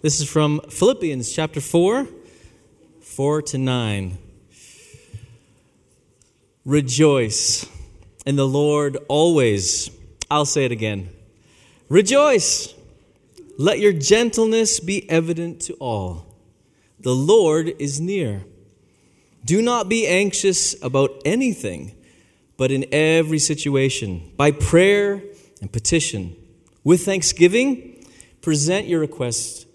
This is from Philippians chapter 4, 4 to 9. Rejoice in the Lord always. I'll say it again. Rejoice. Let your gentleness be evident to all. The Lord is near. Do not be anxious about anything, but in every situation, by prayer and petition, with thanksgiving, present your requests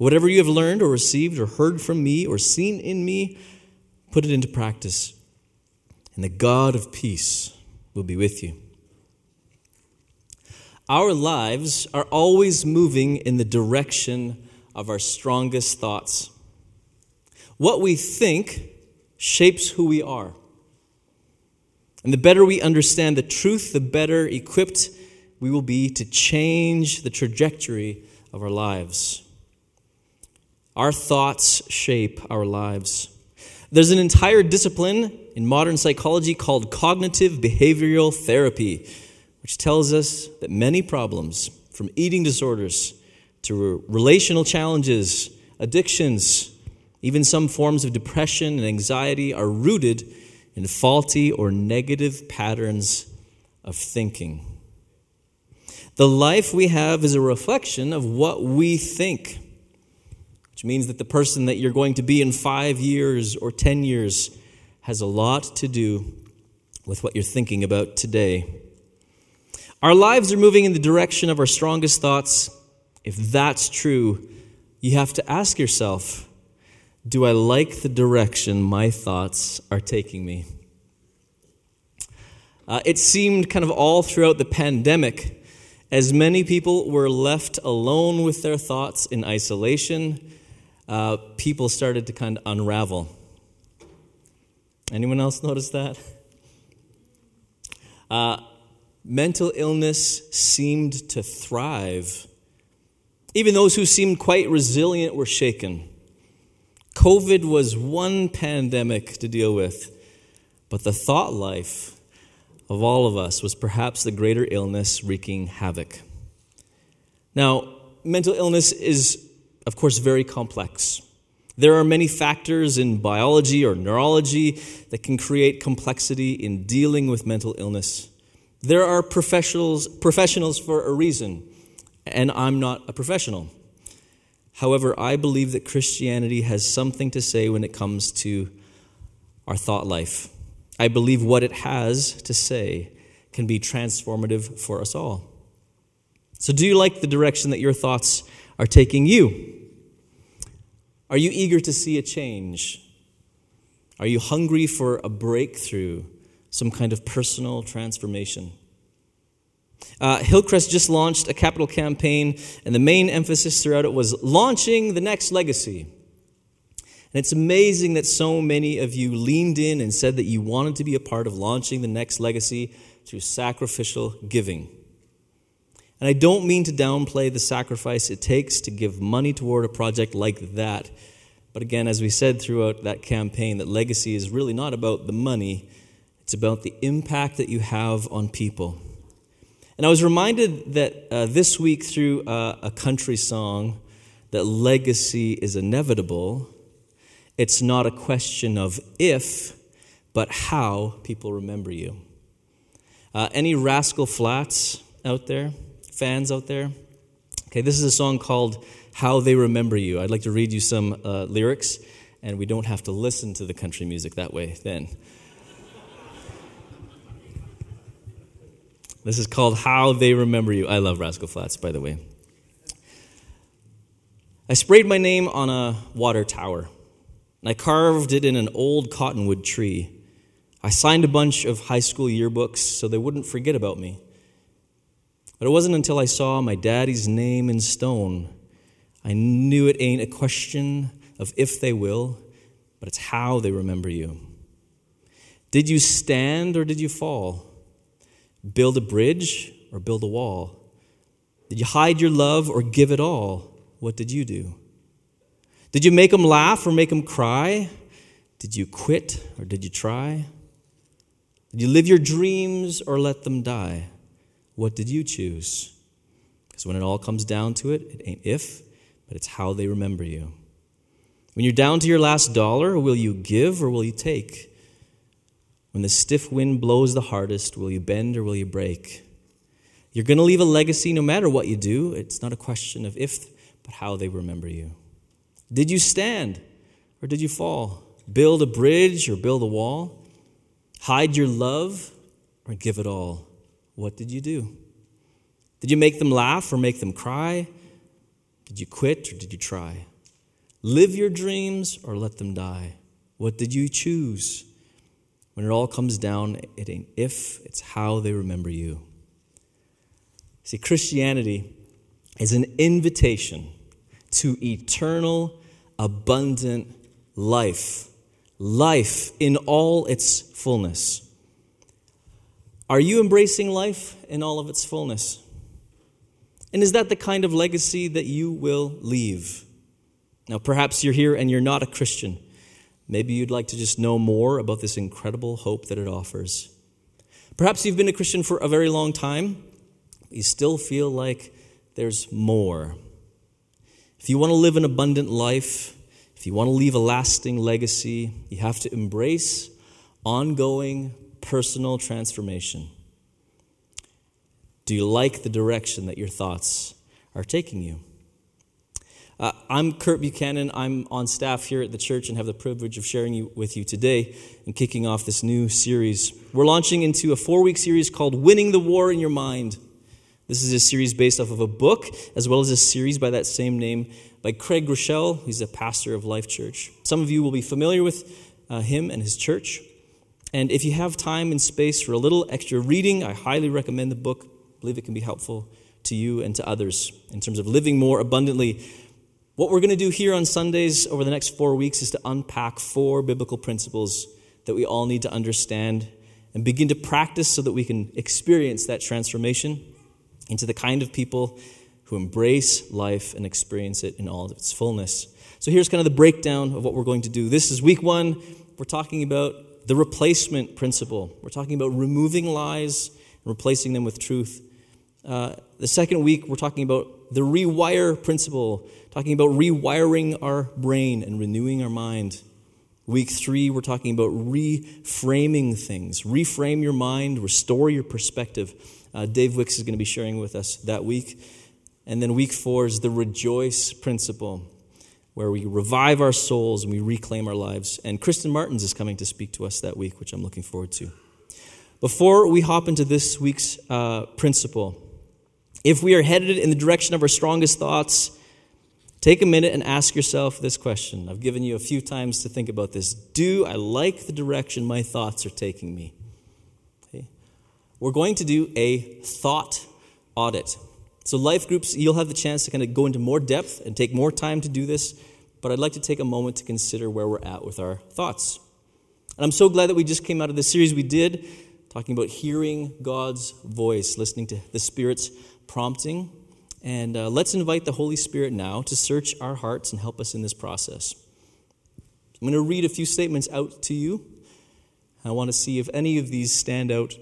Whatever you have learned or received or heard from me or seen in me, put it into practice. And the God of peace will be with you. Our lives are always moving in the direction of our strongest thoughts. What we think shapes who we are. And the better we understand the truth, the better equipped we will be to change the trajectory of our lives. Our thoughts shape our lives. There's an entire discipline in modern psychology called cognitive behavioral therapy, which tells us that many problems, from eating disorders to relational challenges, addictions, even some forms of depression and anxiety, are rooted in faulty or negative patterns of thinking. The life we have is a reflection of what we think which means that the person that you're going to be in five years or 10 years has a lot to do with what you're thinking about today. Our lives are moving in the direction of our strongest thoughts. If that's true, you have to ask yourself do I like the direction my thoughts are taking me? Uh, it seemed kind of all throughout the pandemic, as many people were left alone with their thoughts in isolation uh, people started to kind of unravel. Anyone else notice that? Uh, mental illness seemed to thrive. Even those who seemed quite resilient were shaken. COVID was one pandemic to deal with, but the thought life of all of us was perhaps the greater illness wreaking havoc. Now, mental illness is of course, very complex. There are many factors in biology or neurology that can create complexity in dealing with mental illness. There are professionals, professionals for a reason, and I'm not a professional. However, I believe that Christianity has something to say when it comes to our thought life. I believe what it has to say can be transformative for us all. So, do you like the direction that your thoughts are taking you? Are you eager to see a change? Are you hungry for a breakthrough, some kind of personal transformation? Uh, Hillcrest just launched a capital campaign, and the main emphasis throughout it was launching the next legacy. And it's amazing that so many of you leaned in and said that you wanted to be a part of launching the next legacy through sacrificial giving. And I don't mean to downplay the sacrifice it takes to give money toward a project like that. But again, as we said throughout that campaign, that legacy is really not about the money, it's about the impact that you have on people. And I was reminded that uh, this week through uh, a country song that legacy is inevitable. It's not a question of if, but how people remember you. Uh, any Rascal Flatts out there? Fans out there? Okay, this is a song called How They Remember You. I'd like to read you some uh, lyrics, and we don't have to listen to the country music that way then. This is called How They Remember You. I love Rascal Flatts, by the way. I sprayed my name on a water tower, and I carved it in an old cottonwood tree. I signed a bunch of high school yearbooks so they wouldn't forget about me. But it wasn't until I saw my daddy's name in stone I knew it ain't a question of if they will, but it's how they remember you. Did you stand or did you fall? Build a bridge or build a wall? Did you hide your love or give it all? What did you do? Did you make them laugh or make them cry? Did you quit or did you try? Did you live your dreams or let them die? What did you choose? Because when it all comes down to it, it ain't if, but it's how they remember you. When you're down to your last dollar, will you give or will you take? When the stiff wind blows the hardest, will you bend or will you break? You're going to leave a legacy no matter what you do. It's not a question of if, but how they remember you. Did you stand or did you fall? Build a bridge or build a wall? Hide your love or give it all? What did you do? Did you make them laugh or make them cry? Did you quit or did you try? Live your dreams or let them die? What did you choose? When it all comes down, it ain't if, it's how they remember you. See, Christianity is an invitation to eternal, abundant life. Life in all its fullness. Are you embracing life in all of its fullness? And is that the kind of legacy that you will leave? Now, perhaps you're here and you're not a Christian. Maybe you'd like to just know more about this incredible hope that it offers. Perhaps you've been a Christian for a very long time. But you still feel like there's more. If you want to live an abundant life, if you want to leave a lasting legacy, you have to embrace ongoing personal transformation. Do you like the direction that your thoughts are taking you? Uh, I'm Kurt Buchanan. I'm on staff here at the church and have the privilege of sharing you, with you today and kicking off this new series. We're launching into a four week series called Winning the War in Your Mind. This is a series based off of a book, as well as a series by that same name by Craig Groeschel. He's a pastor of Life Church. Some of you will be familiar with uh, him and his church. And if you have time and space for a little extra reading, I highly recommend the book I believe it can be helpful to you and to others in terms of living more abundantly. What we're going to do here on Sundays over the next four weeks is to unpack four biblical principles that we all need to understand and begin to practice so that we can experience that transformation into the kind of people who embrace life and experience it in all of its fullness. So here's kind of the breakdown of what we're going to do. This is week one. We're talking about the replacement principle. We're talking about removing lies and replacing them with truth. Uh, the second week, we're talking about the rewire principle, talking about rewiring our brain and renewing our mind. Week three, we're talking about reframing things. Reframe your mind, restore your perspective. Uh, Dave Wicks is going to be sharing with us that week. And then week four is the rejoice principle, where we revive our souls and we reclaim our lives. And Kristen Martins is coming to speak to us that week, which I'm looking forward to. Before we hop into this week's uh, principle, if we are headed in the direction of our strongest thoughts, take a minute and ask yourself this question. I've given you a few times to think about this. Do I like the direction my thoughts are taking me? Okay. We're going to do a thought audit. So, life groups, you'll have the chance to kind of go into more depth and take more time to do this, but I'd like to take a moment to consider where we're at with our thoughts. And I'm so glad that we just came out of the series we did, talking about hearing God's voice, listening to the Spirit's prompting. And uh, let's invite the Holy Spirit now to search our hearts and help us in this process. I'm going to read a few statements out to you. I want to see if any of these stand out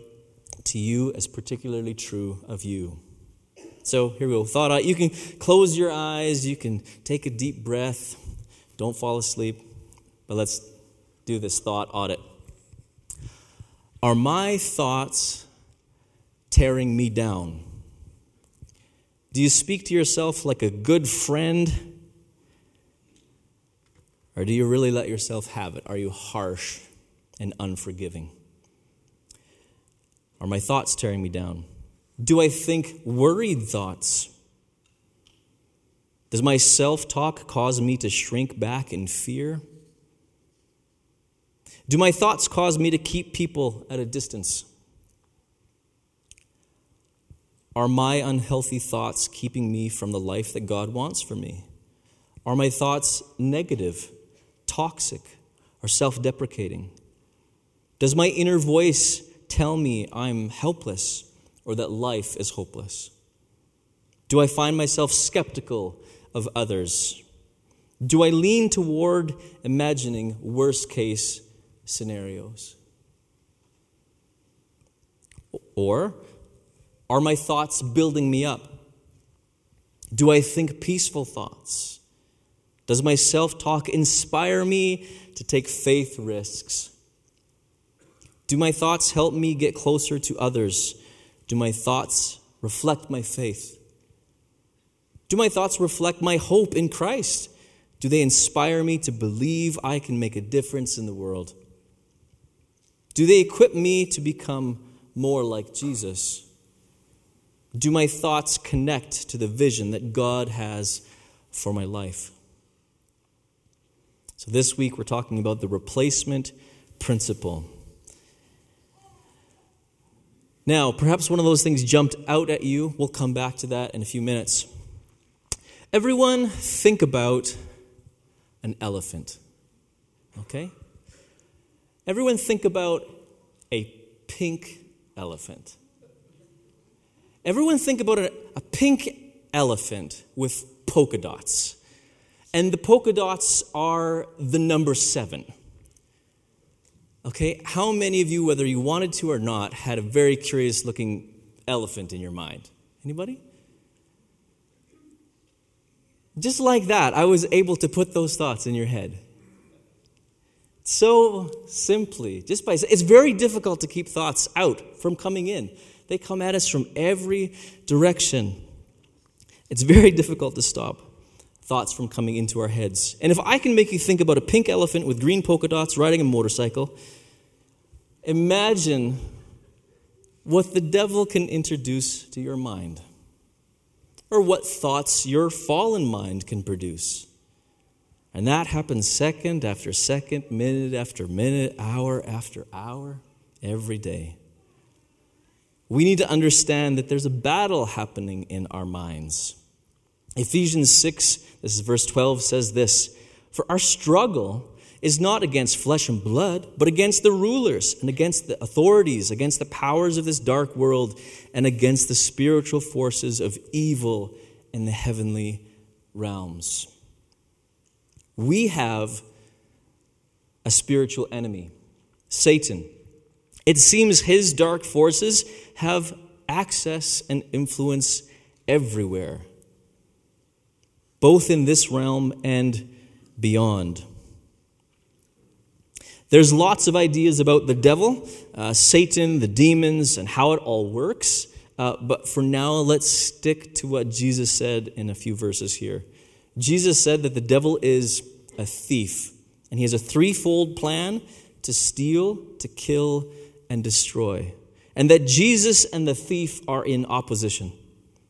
to you as particularly true of you. So here we go. Thought audit. You can close your eyes. You can take a deep breath. Don't fall asleep. But let's do this thought audit. Are my thoughts tearing me down? Do you speak to yourself like a good friend? Or do you really let yourself have it? Are you harsh and unforgiving? Are my thoughts tearing me down? Do I think worried thoughts? Does my self talk cause me to shrink back in fear? Do my thoughts cause me to keep people at a distance? Are my unhealthy thoughts keeping me from the life that God wants for me? Are my thoughts negative, toxic, or self deprecating? Does my inner voice tell me I'm helpless or that life is hopeless? Do I find myself skeptical of others? Do I lean toward imagining worst case scenarios? Or are my thoughts building me up? Do I think peaceful thoughts? Does my self talk inspire me to take faith risks? Do my thoughts help me get closer to others? Do my thoughts reflect my faith? Do my thoughts reflect my hope in Christ? Do they inspire me to believe I can make a difference in the world? Do they equip me to become more like Jesus? Do my thoughts connect to the vision that God has for my life? So, this week we're talking about the replacement principle. Now, perhaps one of those things jumped out at you. We'll come back to that in a few minutes. Everyone, think about an elephant. Okay? Everyone, think about a pink elephant. Everyone, think about a, a pink elephant with polka dots. And the polka dots are the number seven. Okay, how many of you, whether you wanted to or not, had a very curious looking elephant in your mind? Anybody? Just like that, I was able to put those thoughts in your head. So simply, just by it's very difficult to keep thoughts out from coming in. They come at us from every direction. It's very difficult to stop thoughts from coming into our heads. And if I can make you think about a pink elephant with green polka dots riding a motorcycle, imagine what the devil can introduce to your mind, or what thoughts your fallen mind can produce. And that happens second after second, minute after minute, hour after hour, every day. We need to understand that there's a battle happening in our minds. Ephesians 6, this is verse 12, says this For our struggle is not against flesh and blood, but against the rulers and against the authorities, against the powers of this dark world, and against the spiritual forces of evil in the heavenly realms. We have a spiritual enemy, Satan. It seems his dark forces have access and influence everywhere both in this realm and beyond. There's lots of ideas about the devil, uh, Satan, the demons, and how it all works. Uh, but for now, let's stick to what Jesus said in a few verses here. Jesus said that the devil is a thief, and he has a threefold plan to steal, to kill, and destroy. And that Jesus and the thief are in opposition.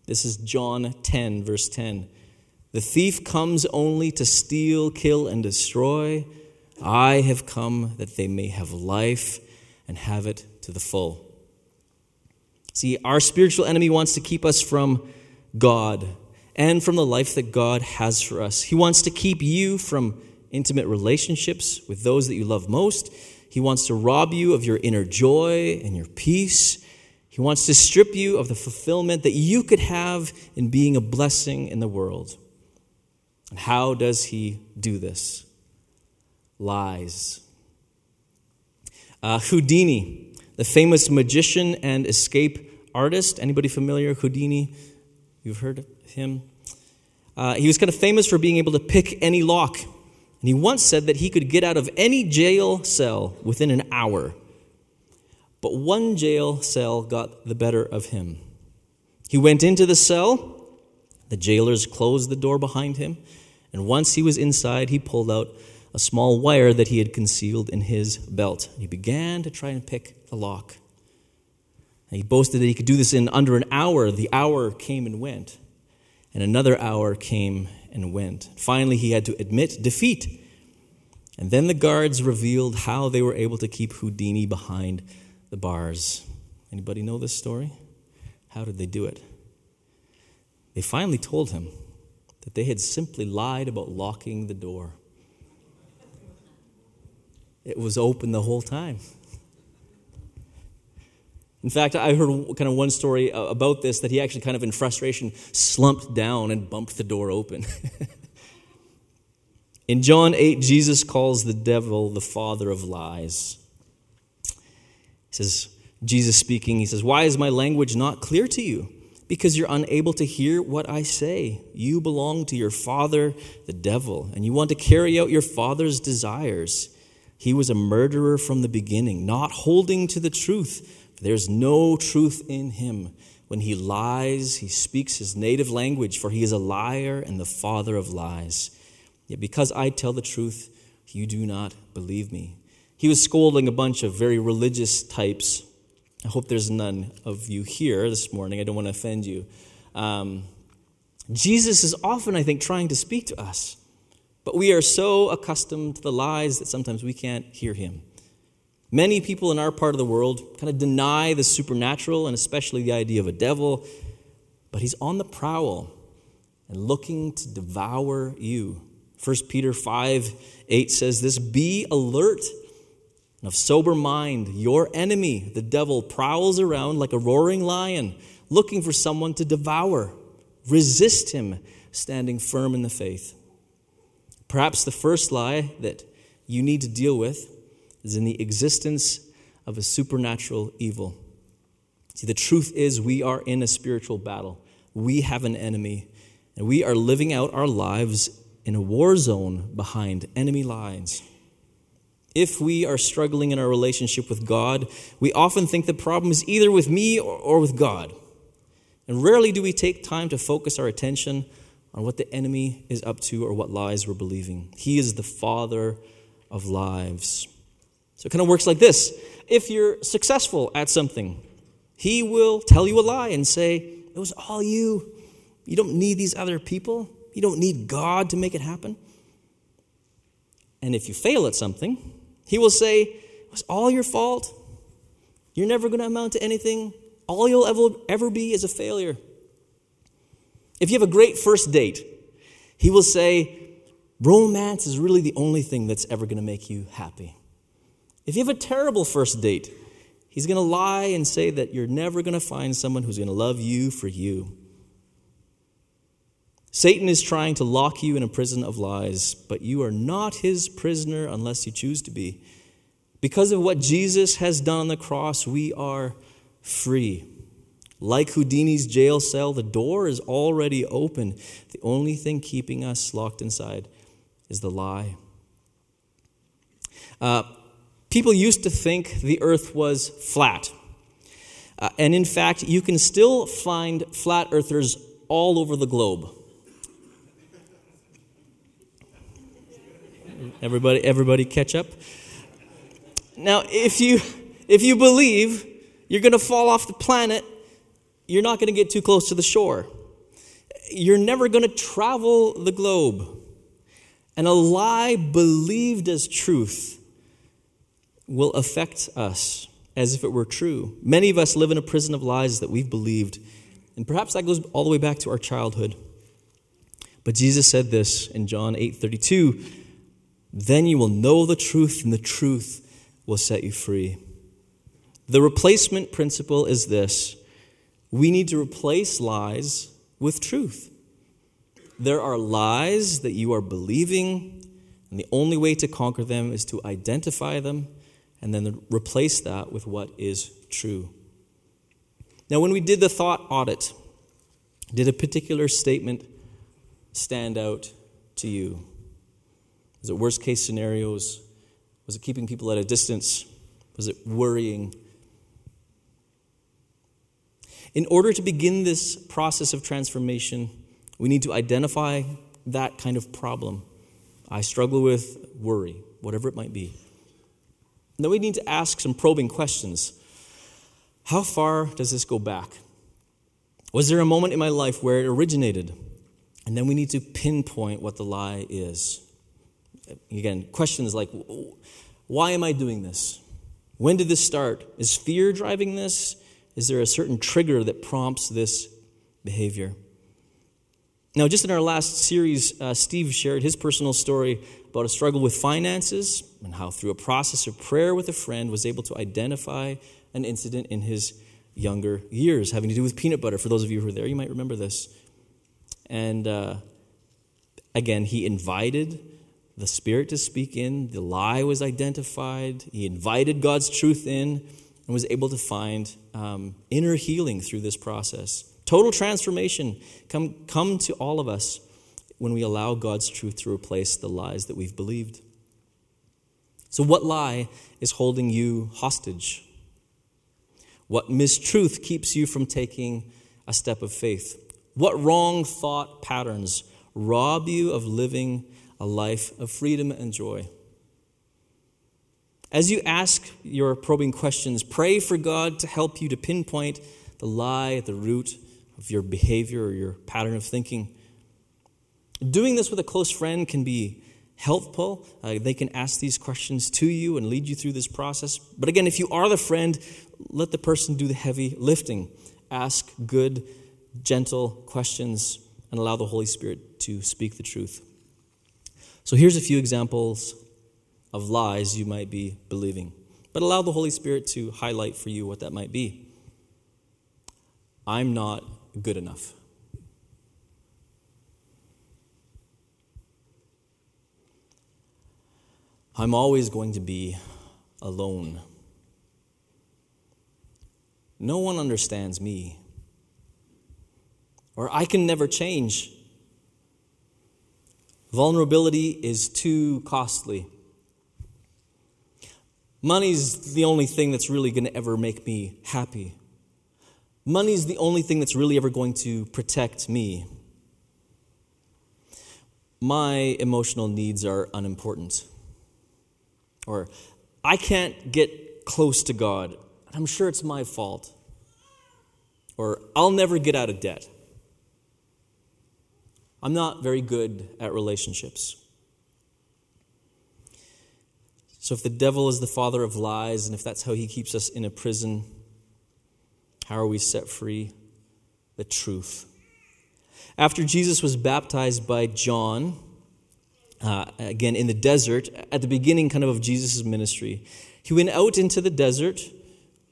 This is John 10, verse 10. The thief comes only to steal, kill, and destroy. I have come that they may have life and have it to the full. See, our spiritual enemy wants to keep us from God and from the life that God has for us. He wants to keep you from intimate relationships with those that you love most. He wants to rob you of your inner joy and your peace. He wants to strip you of the fulfillment that you could have in being a blessing in the world. And how does he do this? Lies. Uh, Houdini, the famous magician and escape artist. Anybody familiar? Houdini? You've heard of him? Uh, he was kind of famous for being able to pick any lock. And he once said that he could get out of any jail cell within an hour. But one jail cell got the better of him. He went into the cell. The jailers closed the door behind him. And once he was inside, he pulled out a small wire that he had concealed in his belt. He began to try and pick the lock. He boasted that he could do this in under an hour. The hour came and went, and another hour came and went. Finally, he had to admit defeat. And then the guards revealed how they were able to keep Houdini behind the bars. Anybody know this story? How did they do it? They finally told him that they had simply lied about locking the door. It was open the whole time. In fact, I heard kind of one story uh, about this that he actually kind of in frustration slumped down and bumped the door open. in John 8, Jesus calls the devil the father of lies. He says, Jesus speaking, he says, Why is my language not clear to you? Because you're unable to hear what I say. You belong to your father, the devil, and you want to carry out your father's desires. He was a murderer from the beginning, not holding to the truth there's no truth in him. When he lies, he speaks his native language, for he is a liar and the father of lies. Yet because I tell the truth, you do not believe me. He was scolding a bunch of very religious types. I hope there's none of you here this morning. I don't want to offend you. Um, Jesus is often, I think, trying to speak to us, but we are so accustomed to the lies that sometimes we can't hear him. Many people in our part of the world kind of deny the supernatural and especially the idea of a devil, but he's on the prowl and looking to devour you. 1 Peter 5 8 says this Be alert and of sober mind. Your enemy, the devil, prowls around like a roaring lion, looking for someone to devour. Resist him, standing firm in the faith. Perhaps the first lie that you need to deal with is in the existence of a supernatural evil. See, the truth is, we are in a spiritual battle. We have an enemy, and we are living out our lives in a war zone behind enemy lines. If we are struggling in our relationship with God, we often think the problem is either with me or, or with God. And rarely do we take time to focus our attention on what the enemy is up to or what lies we're believing. He is the father of lives. So it kind of works like this if you're successful at something, he will tell you a lie and say, It was all you. You don't need these other people. You don't need God to make it happen. And if you fail at something, he will say, It was all your fault. You're never going to amount to anything. All you'll ever, ever be is a failure. If you have a great first date, he will say, Romance is really the only thing that's ever going to make you happy. If you have a terrible first date, he's going to lie and say that you're never going to find someone who's going to love you for you. Satan is trying to lock you in a prison of lies, but you are not his prisoner unless you choose to be. Because of what Jesus has done on the cross, we are free. Like Houdini's jail cell, the door is already open. The only thing keeping us locked inside is the lie. Uh, People used to think the earth was flat. Uh, and in fact, you can still find flat earthers all over the globe. Everybody, everybody catch up? Now, if you, if you believe you're going to fall off the planet, you're not going to get too close to the shore. You're never going to travel the globe. And a lie believed as truth will affect us as if it were true. Many of us live in a prison of lies that we've believed, and perhaps that goes all the way back to our childhood. But Jesus said this in John 8:32, "Then you will know the truth, and the truth will set you free." The replacement principle is this: we need to replace lies with truth. There are lies that you are believing, and the only way to conquer them is to identify them and then replace that with what is true. Now, when we did the thought audit, did a particular statement stand out to you? Was it worst case scenarios? Was it keeping people at a distance? Was it worrying? In order to begin this process of transformation, we need to identify that kind of problem. I struggle with worry, whatever it might be. Then we need to ask some probing questions. How far does this go back? Was there a moment in my life where it originated? And then we need to pinpoint what the lie is. Again, questions like why am I doing this? When did this start? Is fear driving this? Is there a certain trigger that prompts this behavior? Now, just in our last series, uh, Steve shared his personal story about a struggle with finances and how, through a process of prayer with a friend, was able to identify an incident in his younger years having to do with peanut butter. For those of you who are there, you might remember this. And uh, again, he invited the Spirit to speak in, the lie was identified, he invited God's truth in, and was able to find um, inner healing through this process. Total transformation come, come to all of us when we allow God's truth to replace the lies that we've believed. So, what lie is holding you hostage? What mistruth keeps you from taking a step of faith? What wrong thought patterns rob you of living a life of freedom and joy? As you ask your probing questions, pray for God to help you to pinpoint the lie at the root of your behavior or your pattern of thinking. Doing this with a close friend can be helpful. Uh, they can ask these questions to you and lead you through this process. But again, if you are the friend, let the person do the heavy lifting. Ask good, gentle questions and allow the Holy Spirit to speak the truth. So here's a few examples of lies you might be believing. But allow the Holy Spirit to highlight for you what that might be. I'm not good enough. I'm always going to be alone. No one understands me. Or I can never change. Vulnerability is too costly. Money's the only thing that's really going to ever make me happy. Money's the only thing that's really ever going to protect me. My emotional needs are unimportant. Or I can't get close to God. I'm sure it's my fault. Or I'll never get out of debt. I'm not very good at relationships. So, if the devil is the father of lies, and if that's how he keeps us in a prison, how are we set free? The truth. After Jesus was baptized by John, uh, again in the desert, at the beginning kind of of Jesus' ministry. He went out into the desert,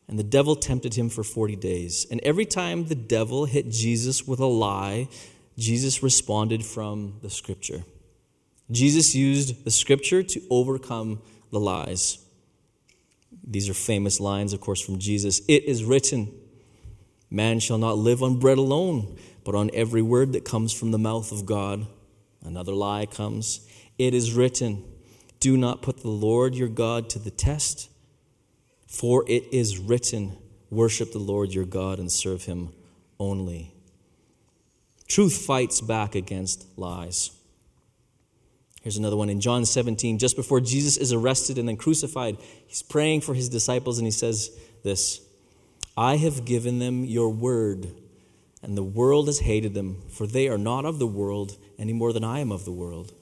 and the devil tempted him for 40 days. And every time the devil hit Jesus with a lie, Jesus responded from the scripture. Jesus used the scripture to overcome the lies. These are famous lines, of course, from Jesus. It is written, Man shall not live on bread alone, but on every word that comes from the mouth of God. Another lie comes. It is written, Do not put the Lord your God to the test, for it is written, Worship the Lord your God and serve him only. Truth fights back against lies. Here's another one in John 17. Just before Jesus is arrested and then crucified, he's praying for his disciples and he says this I have given them your word, and the world has hated them, for they are not of the world any more than I am of the world.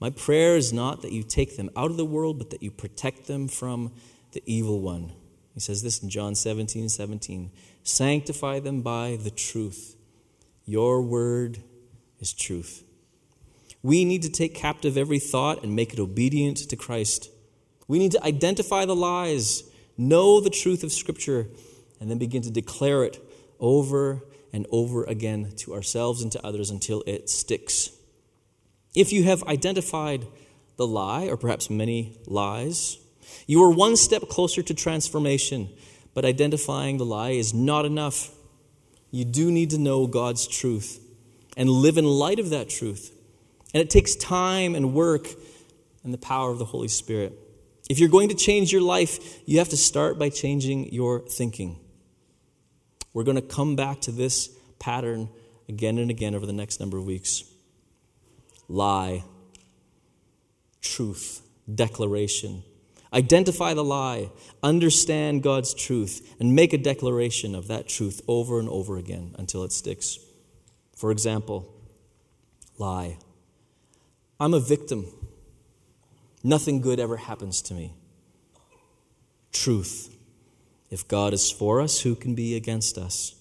My prayer is not that you take them out of the world, but that you protect them from the evil one. He says this in John 17 17. Sanctify them by the truth. Your word is truth. We need to take captive every thought and make it obedient to Christ. We need to identify the lies, know the truth of Scripture, and then begin to declare it over and over again to ourselves and to others until it sticks. If you have identified the lie, or perhaps many lies, you are one step closer to transformation, but identifying the lie is not enough. You do need to know God's truth and live in light of that truth. And it takes time and work and the power of the Holy Spirit. If you're going to change your life, you have to start by changing your thinking. We're going to come back to this pattern again and again over the next number of weeks lie, truth, declaration. Identify the lie, understand God's truth, and make a declaration of that truth over and over again until it sticks. For example, lie. I'm a victim. Nothing good ever happens to me. Truth. If God is for us, who can be against us?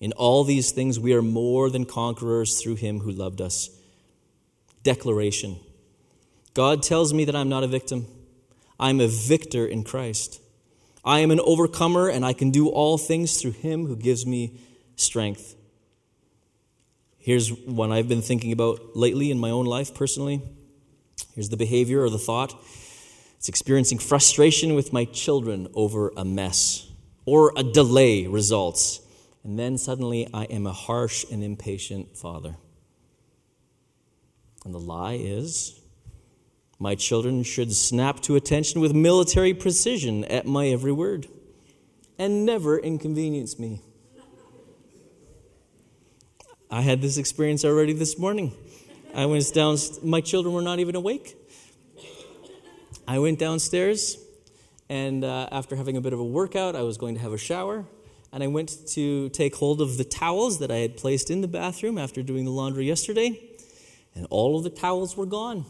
In all these things, we are more than conquerors through him who loved us declaration. God tells me that I'm not a victim. I'm a victor in Christ. I am an overcomer, and I can do all things through Him who gives me strength. Here's one I've been thinking about lately in my own life personally. Here's the behavior or the thought it's experiencing frustration with my children over a mess or a delay results. And then suddenly I am a harsh and impatient father. And the lie is my children should snap to attention with military precision at my every word and never inconvenience me. I had this experience already this morning. I went down, my children were not even awake. I went downstairs, and uh, after having a bit of a workout, I was going to have a shower. And I went to take hold of the towels that I had placed in the bathroom after doing the laundry yesterday, and all of the towels were gone.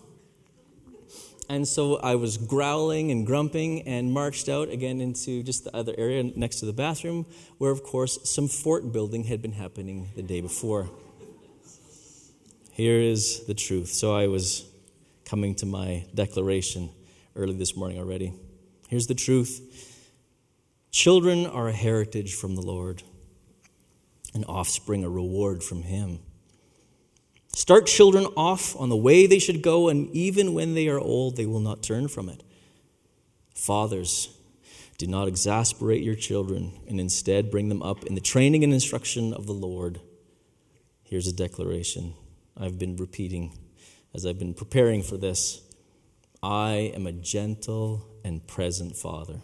And so I was growling and grumping and marched out again into just the other area next to the bathroom, where, of course, some fort building had been happening the day before. Here is the truth. So I was coming to my declaration early this morning already. Here's the truth children are a heritage from the Lord, an offspring a reward from Him. Start children off on the way they should go, and even when they are old, they will not turn from it. Fathers, do not exasperate your children, and instead bring them up in the training and instruction of the Lord. Here's a declaration I've been repeating as I've been preparing for this. I am a gentle and present Father.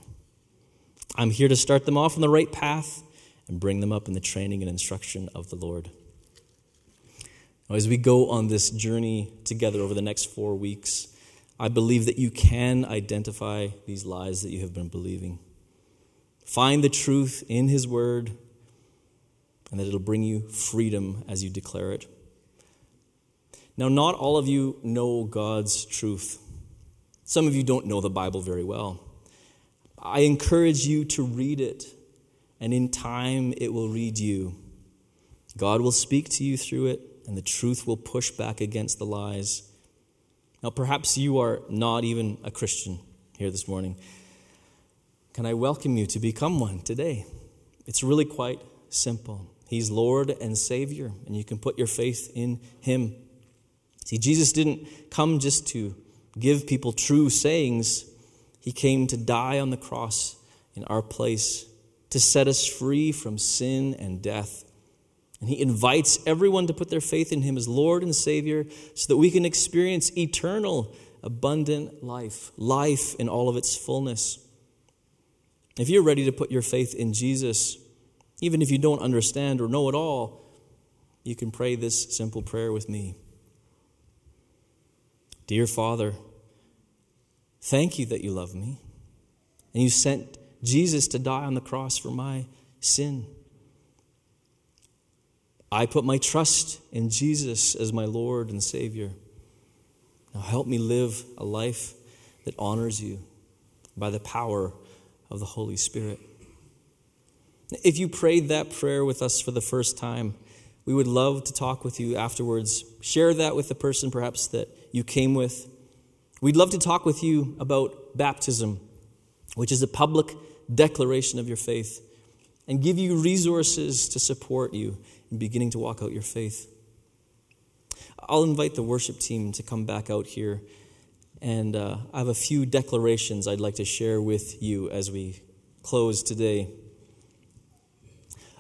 I'm here to start them off on the right path and bring them up in the training and instruction of the Lord. As we go on this journey together over the next four weeks, I believe that you can identify these lies that you have been believing. Find the truth in His Word, and that it'll bring you freedom as you declare it. Now, not all of you know God's truth. Some of you don't know the Bible very well. I encourage you to read it, and in time it will read you. God will speak to you through it, and the truth will push back against the lies. Now, perhaps you are not even a Christian here this morning. Can I welcome you to become one today? It's really quite simple. He's Lord and Savior, and you can put your faith in Him. See, Jesus didn't come just to give people true sayings, he came to die on the cross in our place to set us free from sin and death. And he invites everyone to put their faith in him as Lord and Savior so that we can experience eternal, abundant life, life in all of its fullness. If you're ready to put your faith in Jesus, even if you don't understand or know it all, you can pray this simple prayer with me. Dear Father, thank you that you love me. And you sent Jesus to die on the cross for my sin. I put my trust in Jesus as my Lord and Savior. Now help me live a life that honors you by the power of the Holy Spirit. If you prayed that prayer with us for the first time, we would love to talk with you afterwards. Share that with the person perhaps that you came with. We'd love to talk with you about baptism, which is a public declaration of your faith, and give you resources to support you in beginning to walk out your faith. I'll invite the worship team to come back out here, and uh, I have a few declarations I'd like to share with you as we close today.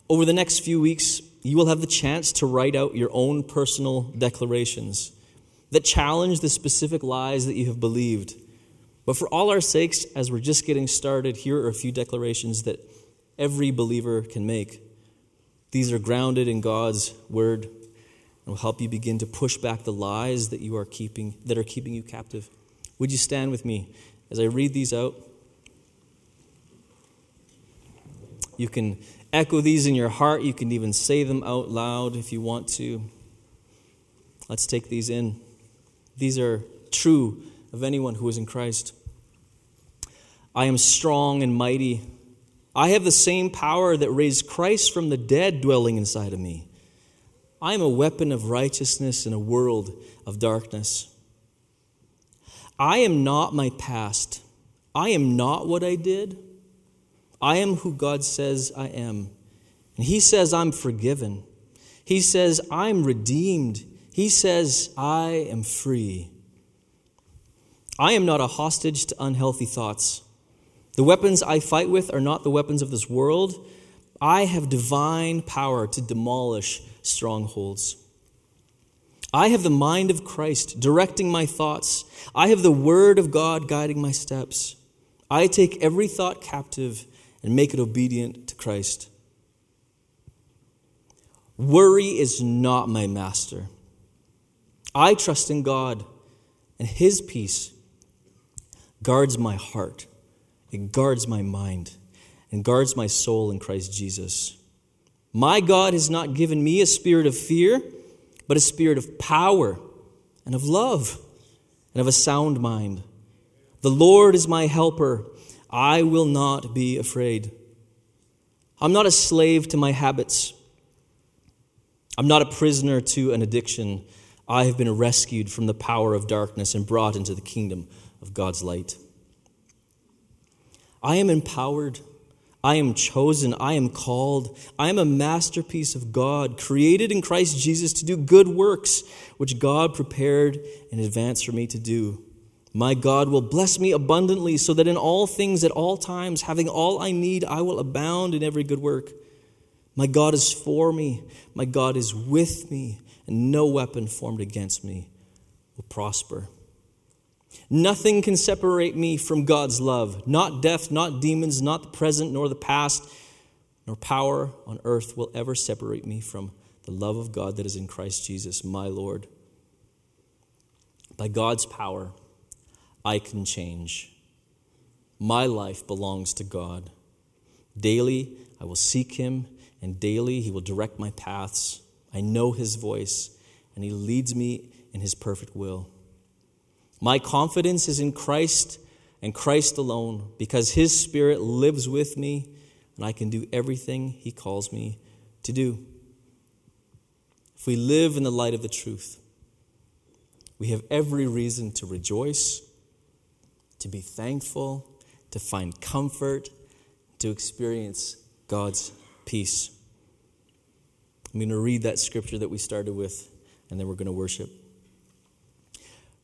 Over the next few weeks, you will have the chance to write out your own personal declarations that challenge the specific lies that you have believed. But for all our sakes, as we're just getting started, here are a few declarations that every believer can make. These are grounded in God's word and will help you begin to push back the lies that you are keeping that are keeping you captive. Would you stand with me as I read these out? You can echo these in your heart. You can even say them out loud if you want to. Let's take these in. These are true of anyone who is in Christ. I am strong and mighty. I have the same power that raised Christ from the dead dwelling inside of me. I am a weapon of righteousness in a world of darkness. I am not my past. I am not what I did. I am who God says I am. And He says I'm forgiven. He says I'm redeemed. He says I am free. I am not a hostage to unhealthy thoughts. The weapons I fight with are not the weapons of this world. I have divine power to demolish strongholds. I have the mind of Christ directing my thoughts. I have the Word of God guiding my steps. I take every thought captive and make it obedient to Christ. Worry is not my master. I trust in God, and His peace guards my heart, it guards my mind, and guards my soul in Christ Jesus. My God has not given me a spirit of fear, but a spirit of power and of love and of a sound mind. The Lord is my helper. I will not be afraid. I'm not a slave to my habits. I'm not a prisoner to an addiction. I have been rescued from the power of darkness and brought into the kingdom of God's light. I am empowered. I am chosen. I am called. I am a masterpiece of God, created in Christ Jesus to do good works, which God prepared in advance for me to do. My God will bless me abundantly, so that in all things, at all times, having all I need, I will abound in every good work. My God is for me, my God is with me, and no weapon formed against me will prosper. Nothing can separate me from God's love. Not death, not demons, not the present, nor the past, nor power on earth will ever separate me from the love of God that is in Christ Jesus, my Lord. By God's power, I can change. My life belongs to God. Daily, I will seek Him, and daily, He will direct my paths. I know His voice, and He leads me in His perfect will. My confidence is in Christ and Christ alone, because His Spirit lives with me, and I can do everything He calls me to do. If we live in the light of the truth, we have every reason to rejoice to be thankful, to find comfort, to experience God's peace. I'm going to read that scripture that we started with, and then we're going to worship.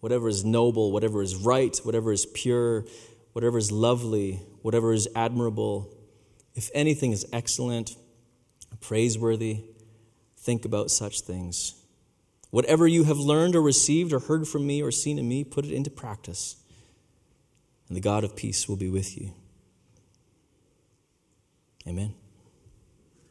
whatever is noble, whatever is right, whatever is pure, whatever is lovely, whatever is admirable, if anything is excellent, praiseworthy, think about such things. Whatever you have learned or received or heard from me or seen in me, put it into practice and the God of peace will be with you. Amen.